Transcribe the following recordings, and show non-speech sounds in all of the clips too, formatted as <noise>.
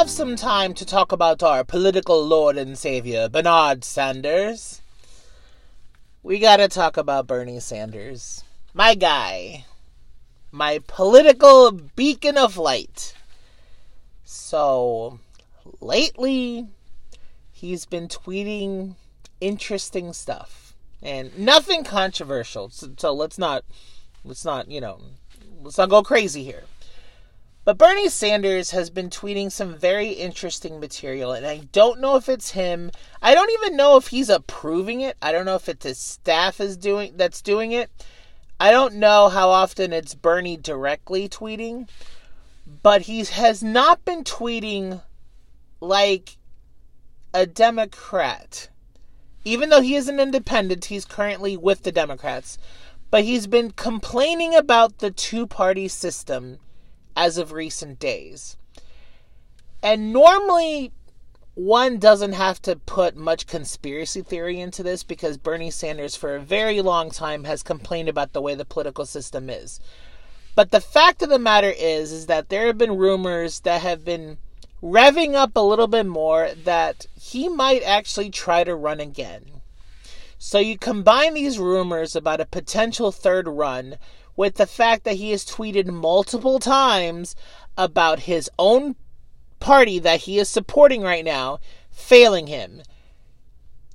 have some time to talk about our political lord and savior, Bernard Sanders, we gotta talk about Bernie Sanders. My guy. My political beacon of light. So, lately, he's been tweeting interesting stuff. And nothing controversial. So, so let's not, let's not, you know, let's not go crazy here. But Bernie Sanders has been tweeting some very interesting material, and I don't know if it's him. I don't even know if he's approving it. I don't know if it's his staff is doing that's doing it. I don't know how often it's Bernie directly tweeting, but he has not been tweeting like a Democrat. Even though he is an independent, he's currently with the Democrats. But he's been complaining about the two party system as of recent days. And normally, one doesn't have to put much conspiracy theory into this because Bernie Sanders, for a very long time, has complained about the way the political system is. But the fact of the matter is, is that there have been rumors that have been revving up a little bit more that he might actually try to run again. So you combine these rumors about a potential third run with the fact that he has tweeted multiple times about his own party that he is supporting right now failing him.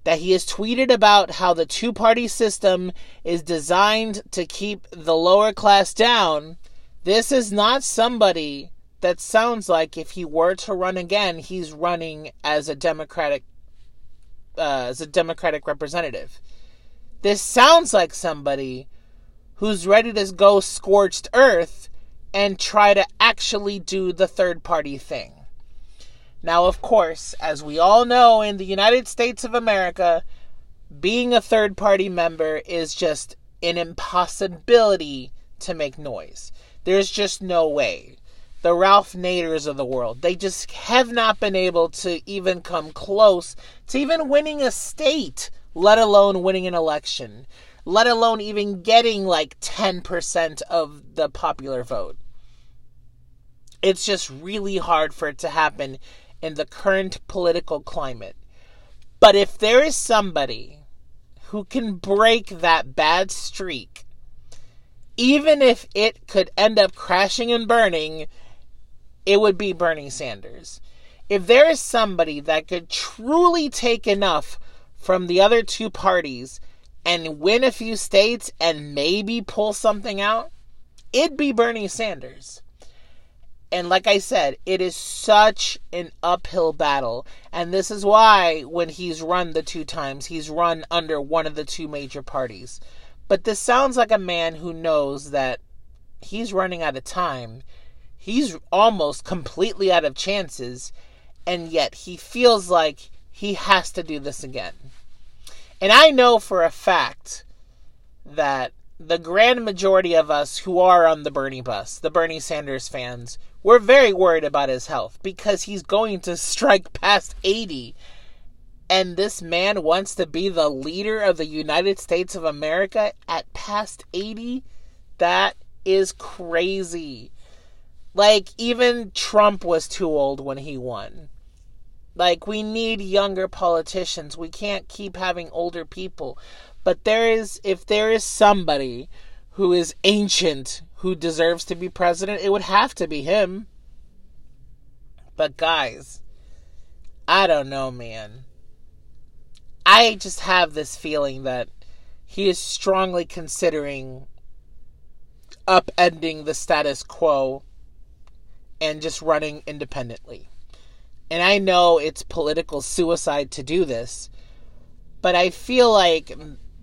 That he has tweeted about how the two party system is designed to keep the lower class down. This is not somebody that sounds like if he were to run again, he's running as a democratic uh, as a democratic representative. This sounds like somebody who's ready to go scorched earth and try to actually do the third party thing. Now, of course, as we all know in the United States of America, being a third party member is just an impossibility to make noise. There's just no way. The Ralph Naders of the world, they just have not been able to even come close to even winning a state, let alone winning an election let alone even getting like 10% of the popular vote. It's just really hard for it to happen in the current political climate. But if there is somebody who can break that bad streak, even if it could end up crashing and burning, it would be Bernie Sanders. If there is somebody that could truly take enough from the other two parties and win a few states and maybe pull something out, it'd be Bernie Sanders. And like I said, it is such an uphill battle. And this is why, when he's run the two times, he's run under one of the two major parties. But this sounds like a man who knows that he's running out of time. He's almost completely out of chances. And yet he feels like he has to do this again. And I know for a fact that the grand majority of us who are on the Bernie bus, the Bernie Sanders fans, we're very worried about his health because he's going to strike past 80. And this man wants to be the leader of the United States of America at past 80? That is crazy. Like, even Trump was too old when he won. Like, we need younger politicians. We can't keep having older people. But there is, if there is somebody who is ancient who deserves to be president, it would have to be him. But, guys, I don't know, man. I just have this feeling that he is strongly considering upending the status quo and just running independently. And I know it's political suicide to do this, but I feel like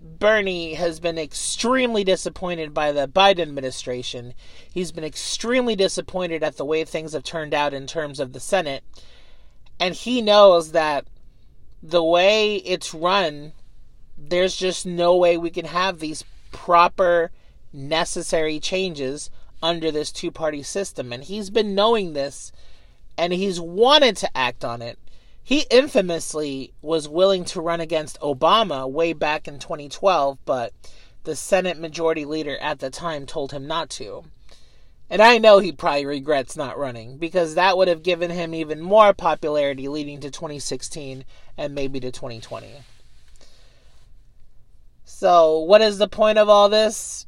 Bernie has been extremely disappointed by the Biden administration. He's been extremely disappointed at the way things have turned out in terms of the Senate. And he knows that the way it's run, there's just no way we can have these proper, necessary changes under this two party system. And he's been knowing this and he's wanted to act on it. He infamously was willing to run against Obama way back in 2012, but the Senate Majority Leader at the time told him not to. And I know he probably regrets not running because that would have given him even more popularity leading to 2016 and maybe to 2020. So, what is the point of all this?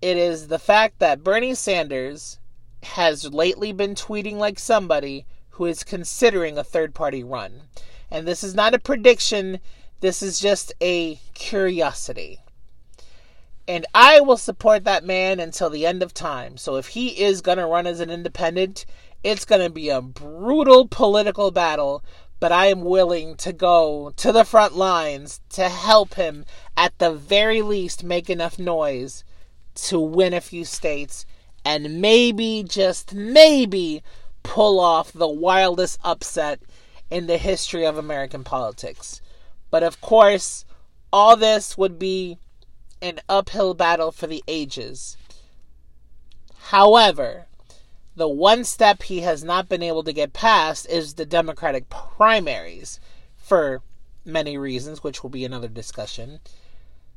It is the fact that Bernie Sanders has lately been tweeting like somebody who is considering a third party run. And this is not a prediction, this is just a curiosity. And I will support that man until the end of time. So if he is going to run as an independent, it's going to be a brutal political battle. But I am willing to go to the front lines to help him, at the very least, make enough noise to win a few states and maybe, just maybe, pull off the wildest upset in the history of American politics. But of course, all this would be an uphill battle for the ages. However, the one step he has not been able to get past is the Democratic primaries for many reasons, which will be another discussion.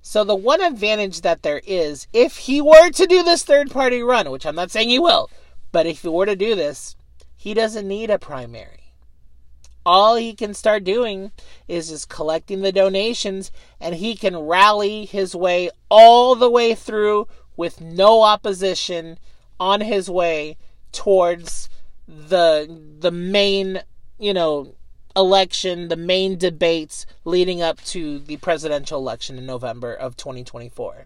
So, the one advantage that there is, if he were to do this third party run, which I'm not saying he will, but if he were to do this, he doesn't need a primary. All he can start doing is just collecting the donations and he can rally his way all the way through with no opposition on his way towards the the main, you know, election, the main debates leading up to the presidential election in November of 2024.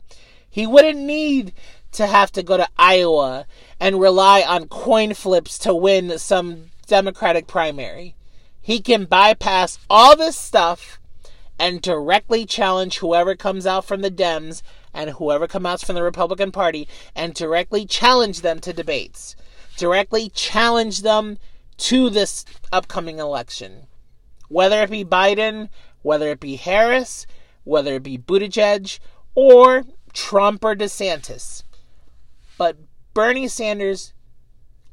He wouldn't need to have to go to Iowa and rely on coin flips to win some Democratic primary. He can bypass all this stuff and directly challenge whoever comes out from the Dems and whoever comes out from the Republican Party and directly challenge them to debates. Directly challenge them to this upcoming election. Whether it be Biden, whether it be Harris, whether it be Buttigieg, or Trump or DeSantis. But Bernie Sanders,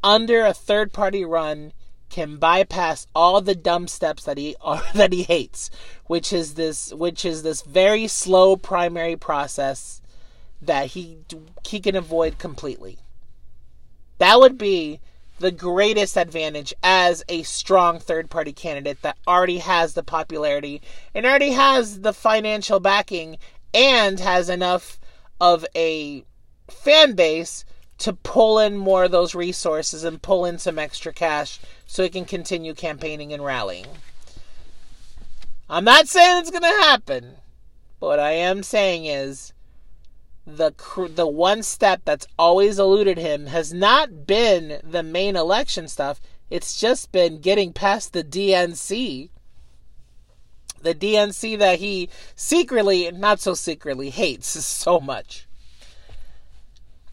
under a third party run, can bypass all the dumb steps that he <laughs> that he hates, which is this which is this very slow primary process that he he can avoid completely. That would be the greatest advantage as a strong third party candidate that already has the popularity and already has the financial backing and has enough of a fan base to pull in more of those resources and pull in some extra cash so he can continue campaigning and rallying. I'm not saying it's going to happen. But what I am saying is the the one step that's always eluded him has not been the main election stuff. It's just been getting past the DNC. The DNC that he secretly, not so secretly, hates <laughs> so much.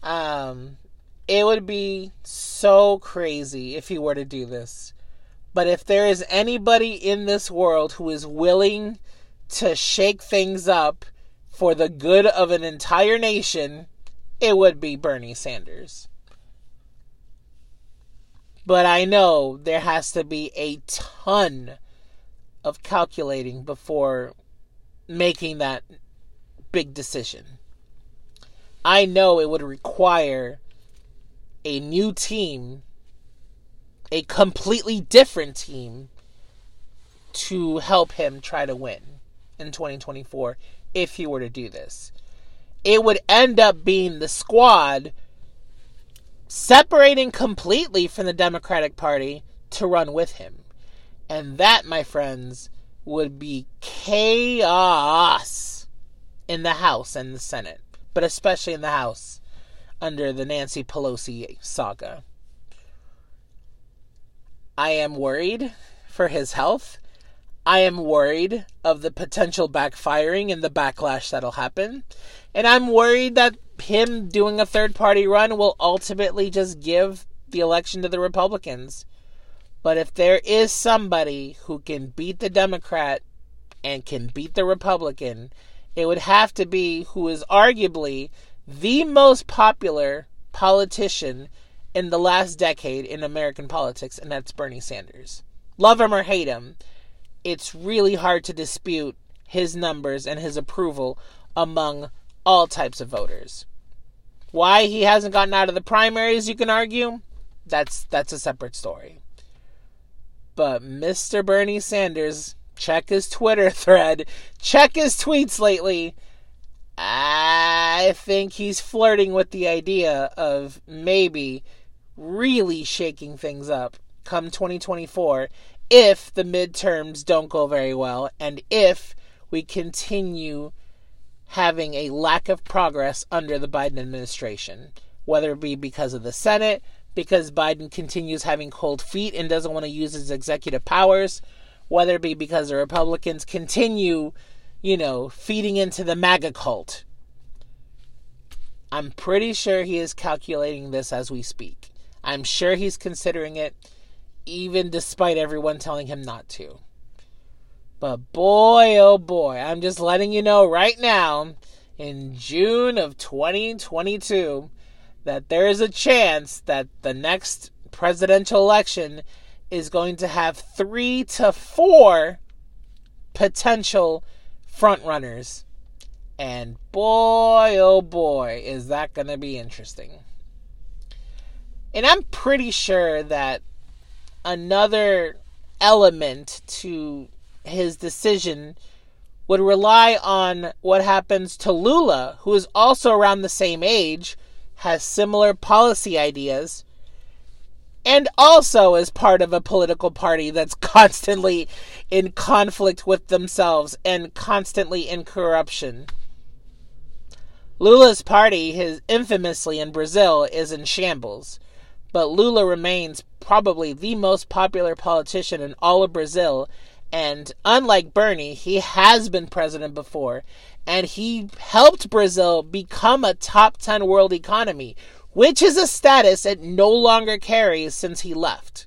Um, it would be so crazy if he were to do this. But if there is anybody in this world who is willing to shake things up for the good of an entire nation, it would be Bernie Sanders. But I know there has to be a ton of calculating before making that big decision. I know it would require a new team, a completely different team, to help him try to win in 2024 if he were to do this. It would end up being the squad separating completely from the Democratic Party to run with him. And that, my friends, would be chaos in the House and the Senate, but especially in the House under the Nancy Pelosi saga. I am worried for his health. I am worried of the potential backfiring and the backlash that'll happen. And I'm worried that him doing a third party run will ultimately just give the election to the Republicans. But if there is somebody who can beat the Democrat and can beat the Republican, it would have to be who is arguably the most popular politician in the last decade in American politics, and that's Bernie Sanders. Love him or hate him, it's really hard to dispute his numbers and his approval among all types of voters. Why he hasn't gotten out of the primaries, you can argue. That's that's a separate story. But Mr. Bernie Sanders, check his Twitter <laughs> thread, check his tweets lately. I think he's flirting with the idea of maybe really shaking things up come 2024 if the midterms don't go very well and if we continue having a lack of progress under the Biden administration, whether it be because of the Senate, because Biden continues having cold feet and doesn't want to use his executive powers, whether it be because the Republicans continue, you know, feeding into the MAGA cult. I'm pretty sure he is calculating this as we speak. I'm sure he's considering it, even despite everyone telling him not to. But boy, oh boy, I'm just letting you know right now, in June of 2022, that there is a chance that the next presidential election is going to have three to four potential frontrunners. And boy, oh boy, is that going to be interesting. And I'm pretty sure that another element to his decision would rely on what happens to Lula, who is also around the same age, has similar policy ideas, and also is part of a political party that's <laughs> constantly in conflict with themselves and constantly in corruption. Lula's party, his infamously in Brazil, is in shambles, but Lula remains probably the most popular politician in all of Brazil and unlike Bernie, he has been president before, and he helped Brazil become a top 10 world economy, which is a status it no longer carries since he left.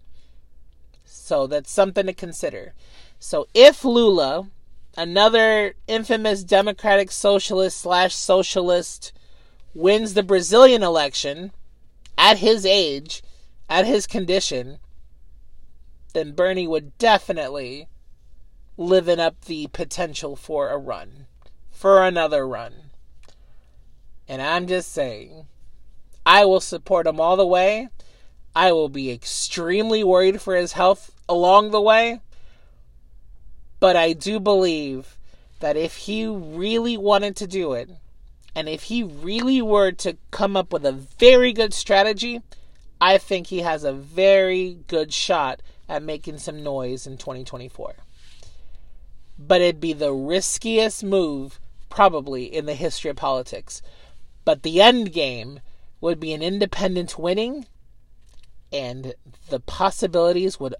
So that's something to consider. So if Lula, another infamous democratic socialist slash socialist, wins the Brazilian election at his age, at his condition, then Bernie would definitely living up the potential for a run, for another run. And I'm just saying, I will support him all the way. I will be extremely worried for his health along the way. But I do believe that if he really wanted to do it, and if he really were to come up with a very good strategy, I think he has a very good shot at making some noise in 2024 but it'd be the riskiest move probably in the history of politics. But the end game would be an independent winning, and the possibilities would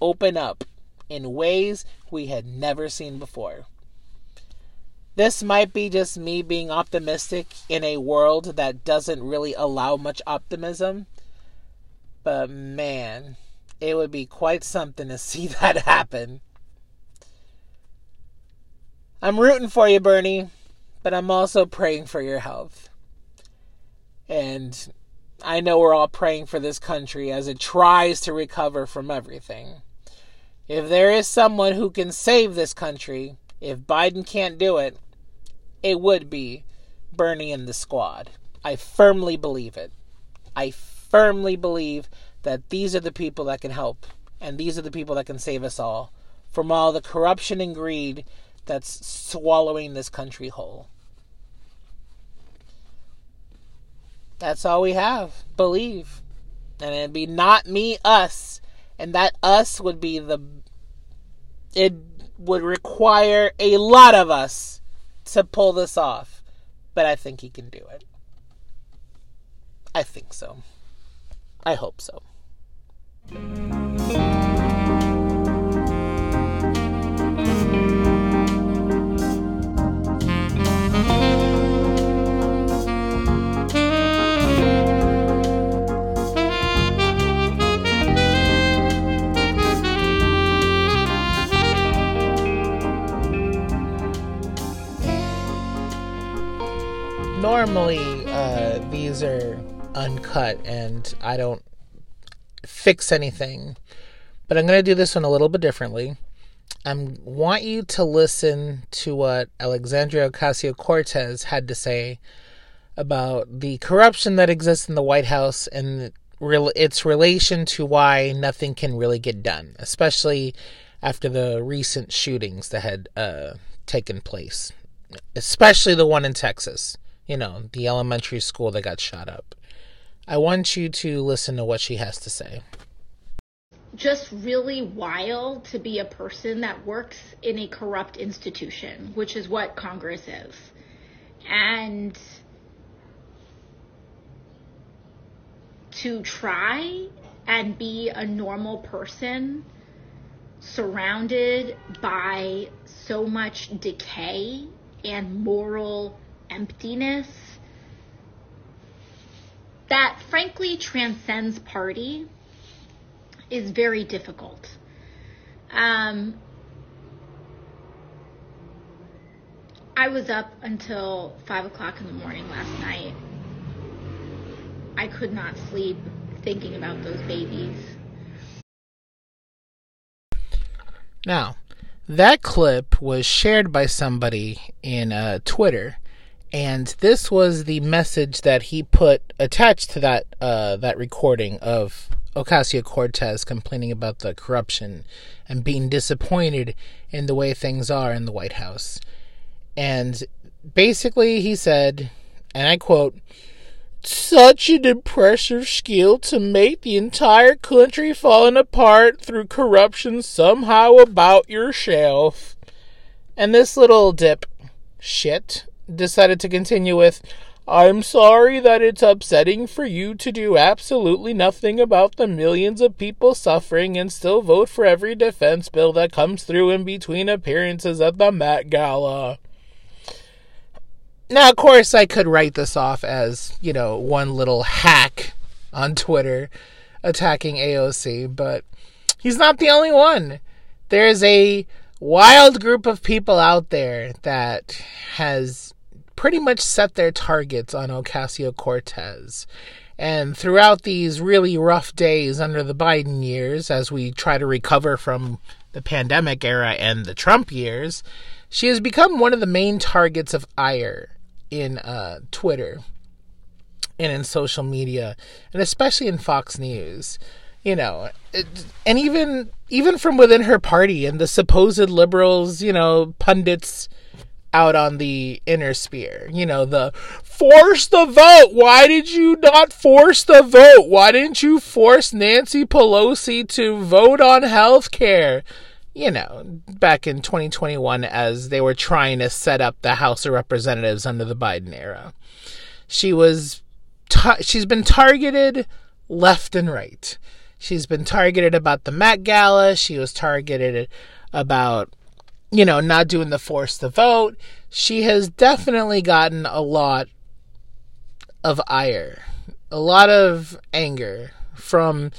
open up in ways we had never seen before. This might be just me being optimistic in a world that doesn't really allow much optimism, but man, it would be quite something to <laughs> see that happen. I'm rooting for you, Bernie, but I'm also praying for your health. And I know we're all praying for this country as it tries to recover from everything. If there is someone who can save this country, if Biden can't do it, it would be Bernie and the squad. I firmly believe it. I firmly believe that these are the people that can help, and these are the people that can save us all from all the corruption and greed that's swallowing this country whole. That's all we have. Believe. And it'd be not me, us. And that us would be the. It would require a lot of us to pull this off. But I think he can do it. I think so. I hope so. Normally uh, these are uncut and I don't fix anything, but I'm going to do this one a little bit differently. I want you to listen to what Alexandria Ocasio Cortez had to say about the corruption that exists in the White House and its relation to why nothing can really get done, especially after the recent shootings that had uh, taken place, especially the one in Texas. You know, the elementary school that got shot up. I want you to listen to what she has to say. Just really wild to be a person that works in a corrupt institution, which is what Congress is. And to try and be a normal person surrounded by so much decay and moral emptiness that frankly transcends party is very difficult. Um, I was up until 5 o'clock in the morning last night. I could not sleep thinking about those babies. Now, that clip was shared by somebody in uh, Twitter, and this was the message that he put attached to that uh, that recording of Ocasio Cortez complaining about the corruption and being disappointed in the way things are in the White House. And basically, he said, and I quote, such an impressive skill to make the entire country falling apart through corruption somehow about your shelf. And this little dip shit decided to continue with I'm sorry that it's upsetting for you to do absolutely nothing about the millions of people suffering and still vote for every defense bill that comes through in between appearances at the Met Gala. Now, of course, I could write this off as, you know, one little hack on Twitter attacking AOC, but he's not the only one. There's a wild group of people out there that has pretty much set their targets on Ocasio Cortez. And throughout these really rough days under the Biden years, as we try to recover from the pandemic era and the Trump years, she has become one of the main targets of ire in uh, Twitter and in social media, and especially in Fox News. You know, it, and even even from within her party and the supposed liberals, you know, pundits out on the inner sphere. You know, the force the vote. Why did you not force the vote? Why didn't you force Nancy Pelosi to vote on health care? you know, back in 2021 as they were trying to set up the House of Representatives under the Biden era. She was ta- she's been targeted left and right. She's been targeted about the Met Gala, she was targeted about you know, not doing the force to vote. She has definitely gotten a lot of ire, a lot of anger from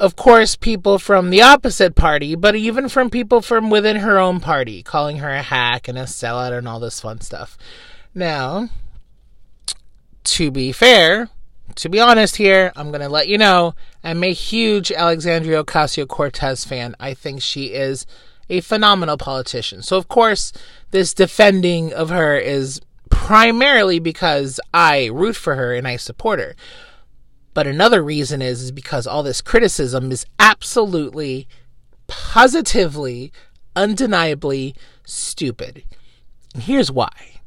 of course, people from the opposite party, but even from people from within her own party, calling her a hack and a sellout and all this fun stuff. Now, to be fair, to be honest here, I'm going to let you know I'm a huge Alexandria Ocasio Cortez fan. I think she is a phenomenal politician. So, of course, this defending of her is primarily because I root for her and I support her. But another reason is, is because all this criticism is absolutely, positively, undeniably stupid. And here's why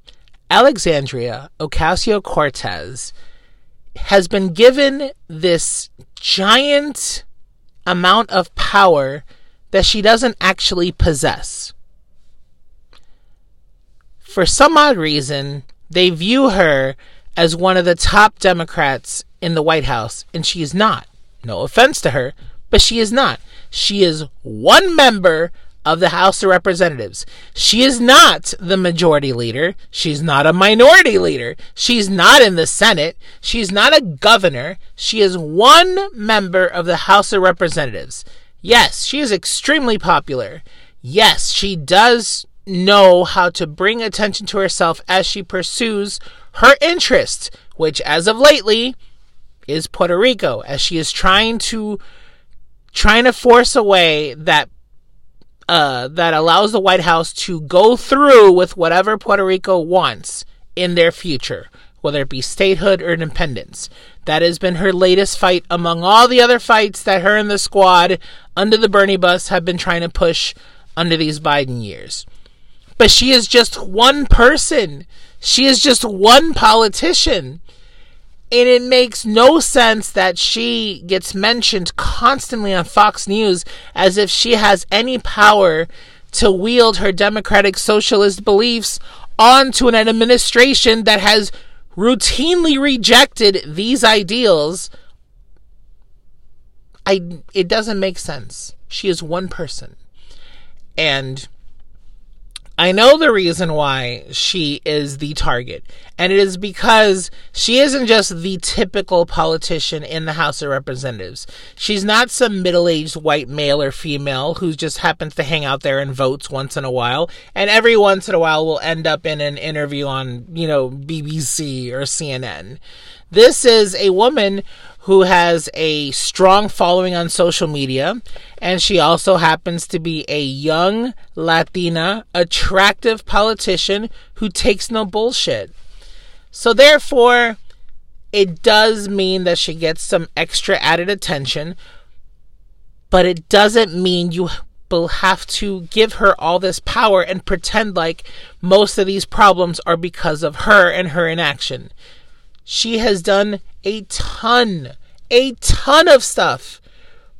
Alexandria Ocasio Cortez has been given this giant amount of power that she doesn't actually possess. For some odd reason, they view her as one of the top Democrats in the White House, and she is not. No offense to her, but she is not. She is one member of the House of Representatives. She is not the majority leader. She's not a minority leader. She's not in the Senate. She's not a governor. She is one member of the House of Representatives. Yes, she is extremely popular. Yes, she does know how to bring attention to herself as she pursues her interest, which as of lately is Puerto Rico, as she is trying to trying to force a way that uh, that allows the White House to go through with whatever Puerto Rico wants in their future, whether it be statehood or independence. That has been her latest fight among all the other fights that her and the squad under the Bernie bus have been trying to push under these Biden years. But she is just one person. She is just one politician. And it makes no sense that she gets mentioned constantly on Fox News as if she has any power to wield her democratic socialist beliefs onto an administration that has routinely rejected these ideals. I it doesn't make sense. She is one person. And I know the reason why she is the target, and it is because she isn't just the typical politician in the House of Representatives. She's not some middle aged white male or female who just happens to hang out there and votes once in a while, and every once in a while will end up in an interview on, you know, BBC or CNN. This is a woman who has a strong following on social media, and she also happens to be a young, Latina, attractive politician who takes no bullshit. So, therefore, it does mean that she gets some extra added attention, but it doesn't mean you will have to give her all this power and pretend like most of these problems are because of her and her inaction. She has done a ton, a ton of stuff.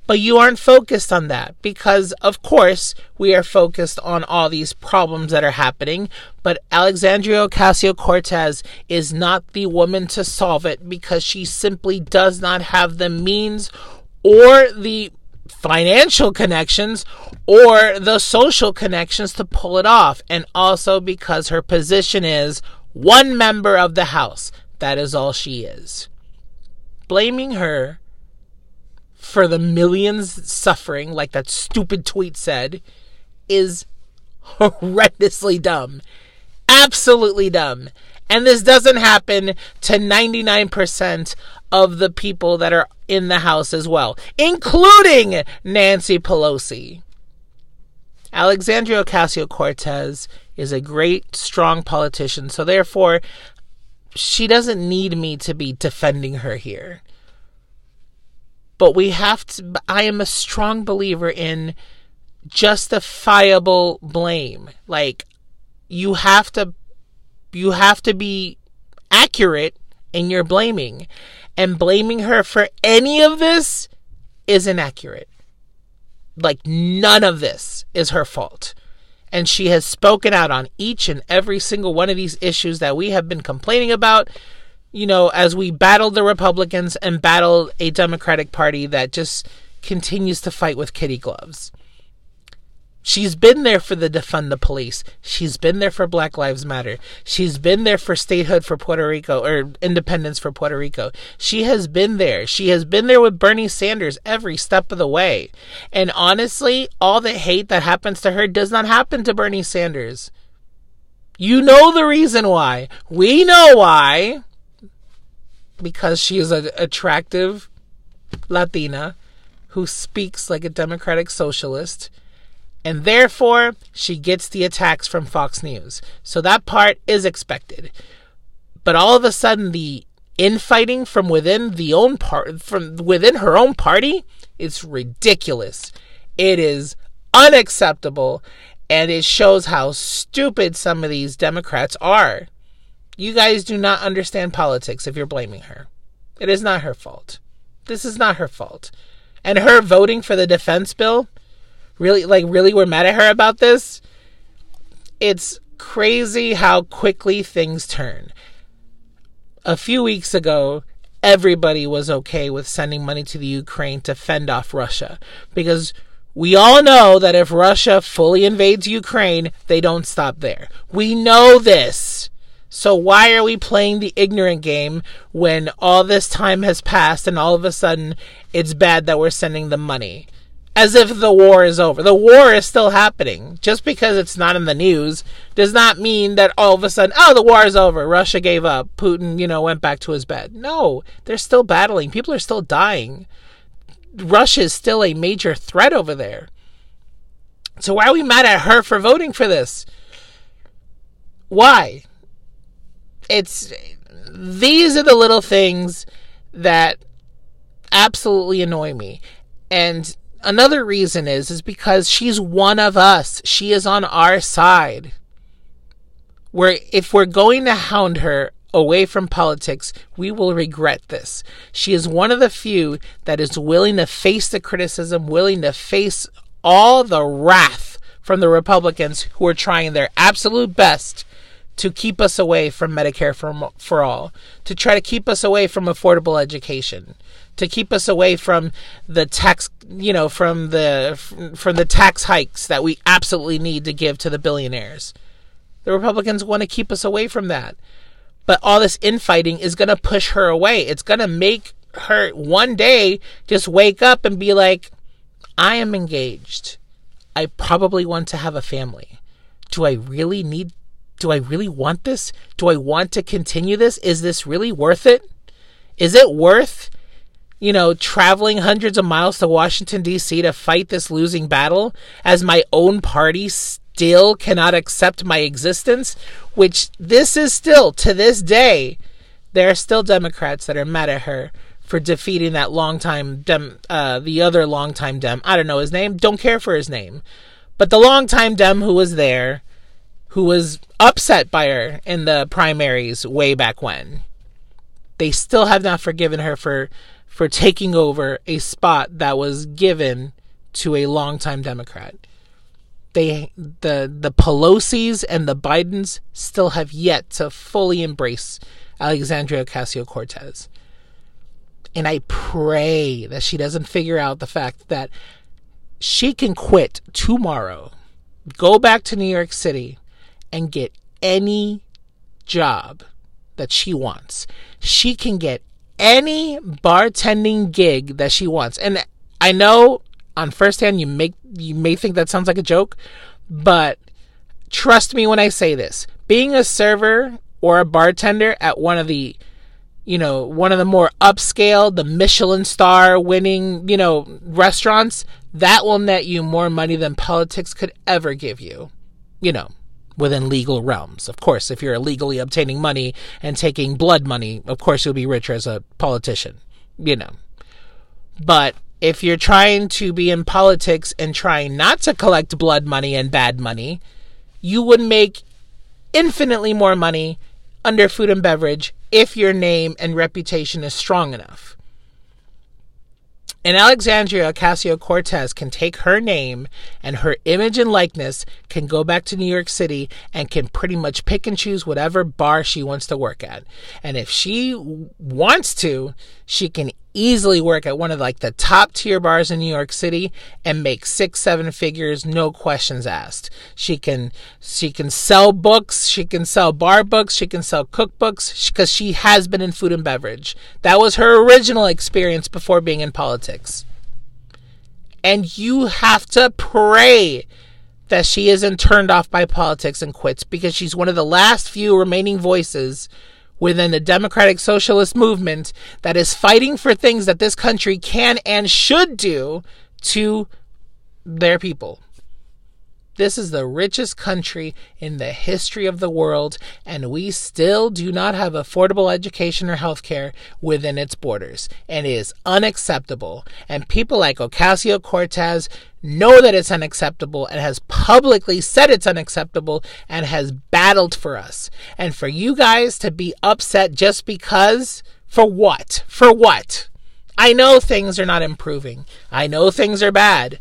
But you aren't focused on that because, of course, we are focused on all these problems that are happening. But Alexandria Ocasio Cortez is not the woman to solve it because she simply does not have the means or the financial connections or the social connections to pull it off. And also because her position is one member of the House. That is all she is. Blaming her for the millions suffering, like that stupid tweet said, is horrendously dumb. Absolutely dumb. And this doesn't happen to 99% of the people that are in the House as well, including Nancy Pelosi. Alexandria Ocasio Cortez is a great, strong politician, so therefore, she doesn't need me to be defending her here. But we have to, I am a strong believer in justifiable blame. Like, you have to, you have to be accurate in your blaming. And blaming her for any of this is inaccurate. Like, none of this is her fault and she has spoken out on each and every single one of these issues that we have been complaining about you know as we battled the republicans and battled a democratic party that just continues to fight with kitty gloves She's been there for the defund the police. She's been there for Black Lives Matter. She's been there for statehood for Puerto Rico or independence for Puerto Rico. She has been there. She has been there with Bernie Sanders every step of the way. And honestly, all the hate that happens to her does not happen to Bernie Sanders. You know the reason why. We know why. Because she is an attractive Latina who speaks like a democratic socialist and therefore she gets the attacks from Fox News. So that part is expected. But all of a sudden the infighting from within the own part from within her own party it's ridiculous. It is unacceptable and it shows how stupid some of these Democrats are. You guys do not understand politics if you're blaming her. It is not her fault. This is not her fault. And her voting for the defense bill, really like really we're mad at her about this it's crazy how quickly things turn a few weeks ago everybody was okay with sending money to the Ukraine to fend off Russia because we all know that if Russia fully invades Ukraine, they don't stop there. We know this. So why are we playing the ignorant game when all this time has passed and all of a sudden it's bad that we're sending them money? As if the war is over. The war is still happening. Just because it's not in the news does not mean that all of a sudden, oh, the war is over. Russia gave up. Putin, you know, went back to his bed. No, they're still battling. People are still dying. Russia is still a major threat over there. So why are we mad at her for voting for this? Why? It's these are the little things that absolutely annoy me. And another reason is is because she's one of us. She is on our side. Where if we're going to hound her away from politics, we will regret this. She is one of the few that is willing to face the criticism, willing to face all the wrath from the Republicans who are trying their absolute best to keep us away from Medicare for, for all, to try to keep us away from affordable education, to keep us away from the tax, you know, from the from the tax hikes that we absolutely need to give to the billionaires. The Republicans want to keep us away from that. But all this infighting is going to push her away. It's going to make her one day just wake up and be like, I am engaged. I probably want to have a family. Do I really need do I really want this? Do I want to continue this? Is this really worth it? Is it worth, you know, traveling hundreds of miles to Washington, D.C. to fight this losing battle as my own party still cannot accept my existence? Which this is still, to this day, there are still Democrats that are mad at her for defeating that longtime Dem, uh, the other longtime Dem. I don't know his name, don't care for his name. But the longtime Dem who was there who was upset by her in the primaries way back when. They still have not forgiven her for for taking over a spot that was given to a longtime Democrat. They the the Pelosi's and the Bidens still have yet to fully embrace Alexandria Ocasio Cortez. And I pray that she doesn't figure out the fact that she can quit tomorrow, go back to New York City, and get any job that she wants. She can get any bartending gig that she wants. And I know on first hand you make you may think that sounds like a joke, but trust me when I say this. Being a server or a bartender at one of the you know, one of the more upscale, the Michelin star winning, you know, restaurants, that will net you more money than politics could ever give you. You know, within legal realms. Of course, if you're illegally obtaining money and taking blood money, of course you'll be richer as a politician, you know. But if you're trying to be in politics and trying not to collect blood money and bad money, you would make infinitely more money under food and beverage if your name and reputation is strong enough. And Alexandria Ocasio Cortez can take her name and her image and likeness, can go back to New York City and can pretty much pick and choose whatever bar she wants to work at. And if she wants to, she can easily work at one of like the top tier bars in New York City and make six seven figures no questions asked. She can she can sell books, she can sell bar books, she can sell cookbooks because she has been in food and beverage. That was her original experience before being in politics. And you have to pray that she isn't turned off by politics and quits because she's one of the last few remaining voices within the democratic socialist movement that is fighting for things that this country can and should do to their people. This is the richest country in the history of the world, and we still do not have affordable education or health care within its borders. And it is unacceptable. And people like Ocasio Cortez know that it's unacceptable and has publicly said it's unacceptable and has battled for us. And for you guys to be upset just because, for what? For what? I know things are not improving. I know things are bad.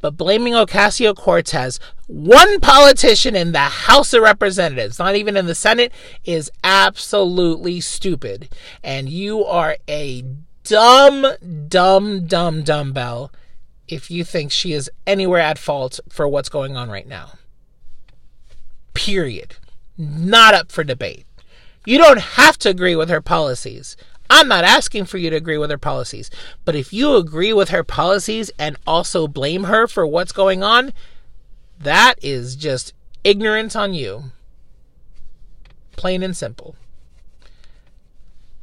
But blaming Ocasio Cortez, one politician in the House of Representatives, not even in the Senate, is absolutely stupid. And you are a dumb, dumb, dumb, dumbbell if you think she is anywhere at fault for what's going on right now. Period. Not up for debate. You don't have to agree with her policies. I'm not asking for you to agree with her policies. But if you agree with her policies and also blame her for what's going on, that is just ignorance on you. Plain and simple.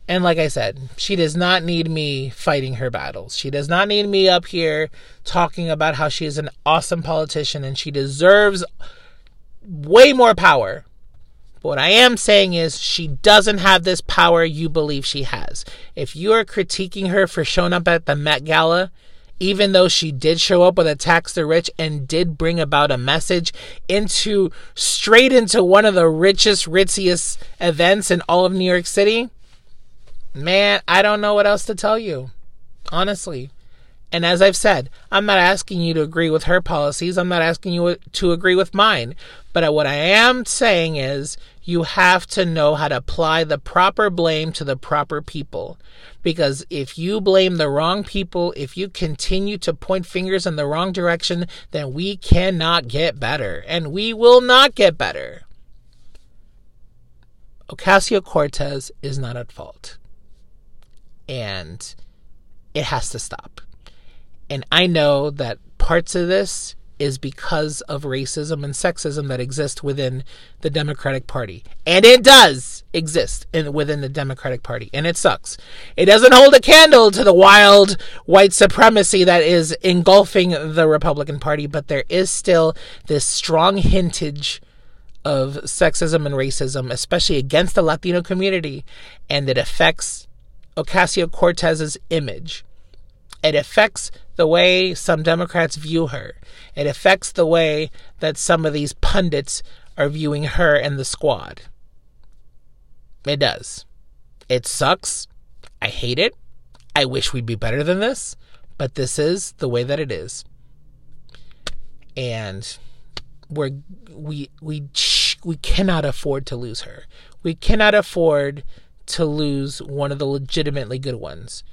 And like I said, she does not need me fighting her battles. She does not need me up here talking about how she is an awesome politician and she deserves way more power But what I am saying is she doesn't have this power you believe she has. If you are critiquing her for showing up at the Met Gala, even though she did show up with a tax the rich and did bring about a message into straight into one of the richest, ritziest events in all of New York City, man, I don't know what else to tell you. Honestly. And as I've said, I'm not asking you to agree with her policies. I'm not asking you to agree with mine. But what I am saying is you have to know how to apply the proper blame to the proper people. Because if you blame the wrong people, if you continue to point fingers in the wrong direction, then we cannot get better. And we will not get better. Ocasio Cortez is not at fault. And it has to stop. And I know that parts of this is because of racism and sexism that exist within the Democratic Party. And it does exist in, within the Democratic Party. And it sucks. It doesn't hold a candle to the wild white supremacy that is engulfing the Republican Party, but there is still this strong hintage of sexism and racism, especially against the Latino community. And it affects Ocasio Cortez's image. It affects the way some Democrats view her. It affects the way that some of these pundits are viewing her and the squad. It does. It sucks. I hate it. I wish we'd be better than this, but this is the way that it is. And we're we we we cannot afford to lose her. We cannot afford to lose one of the legitimately good ones,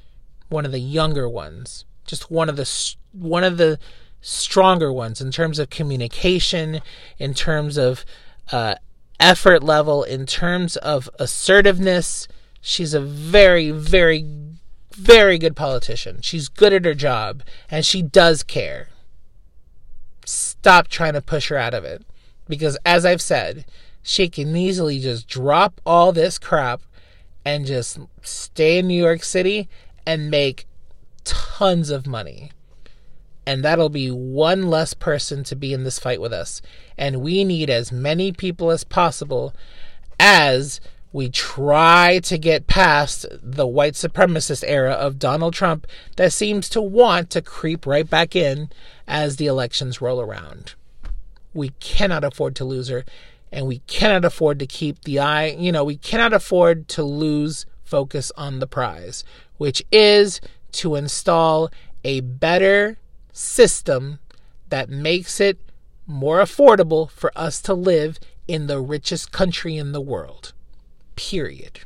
one of the younger ones, just one of the one of the stronger ones in terms of communication, in terms of uh, effort level, in terms of assertiveness. She's a very, very, very good politician. She's good at her job and she does care. Stop trying to push her out of it. Because as I've said, she can easily just drop all this crap and just stay in New York City and make tons of money. And that'll be one less person to be in this fight with us. And we need as many people as possible as we try to get past the white supremacist era of Donald Trump that seems to want to creep right back in as the elections roll around. We cannot afford to lose her, and we cannot afford to keep the eye, you know, we cannot afford to lose focus on the prize, which is to install a better system that makes it more affordable for us to live in the richest country in the world. Period.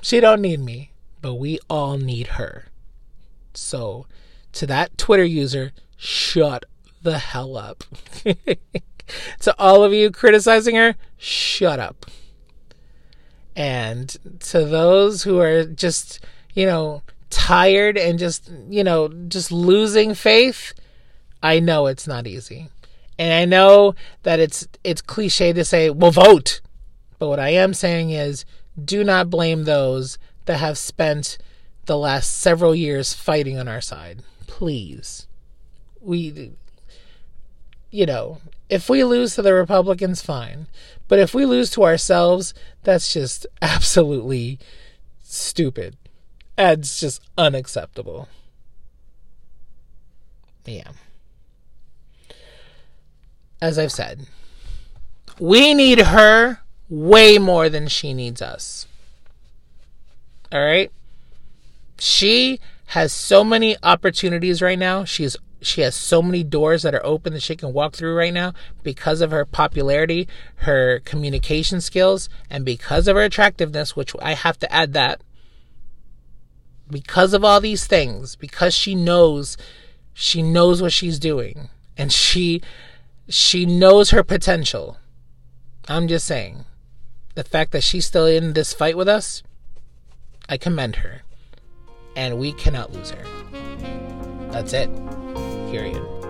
She don't need me, but we all need her. So, to that Twitter user, shut the hell up. <laughs> to all of you criticizing her, shut up. And to those who are just, you know, tired and just, you know, just losing faith, I know it's not easy. And I know that it's it's cliche to say, "Well, vote." But what I am saying is do not blame those that have spent the last several years fighting on our side. Please. We you know, if we lose to the Republicans, fine. But if we lose to ourselves, that's just <laughs> absolutely stupid. It's just unacceptable. Yeah. As I've said, we need her way more than she needs us. All right? She has so many opportunities right now. She's she has so many doors that are open that she can walk through right now because of her popularity, her communication skills, and because of her attractiveness, which I have to add that. Because of all these things, because she knows she knows what she's doing and she she knows her potential. I'm just saying. The fact that she's still in this fight with us, I commend her. And we cannot lose her. That's it period.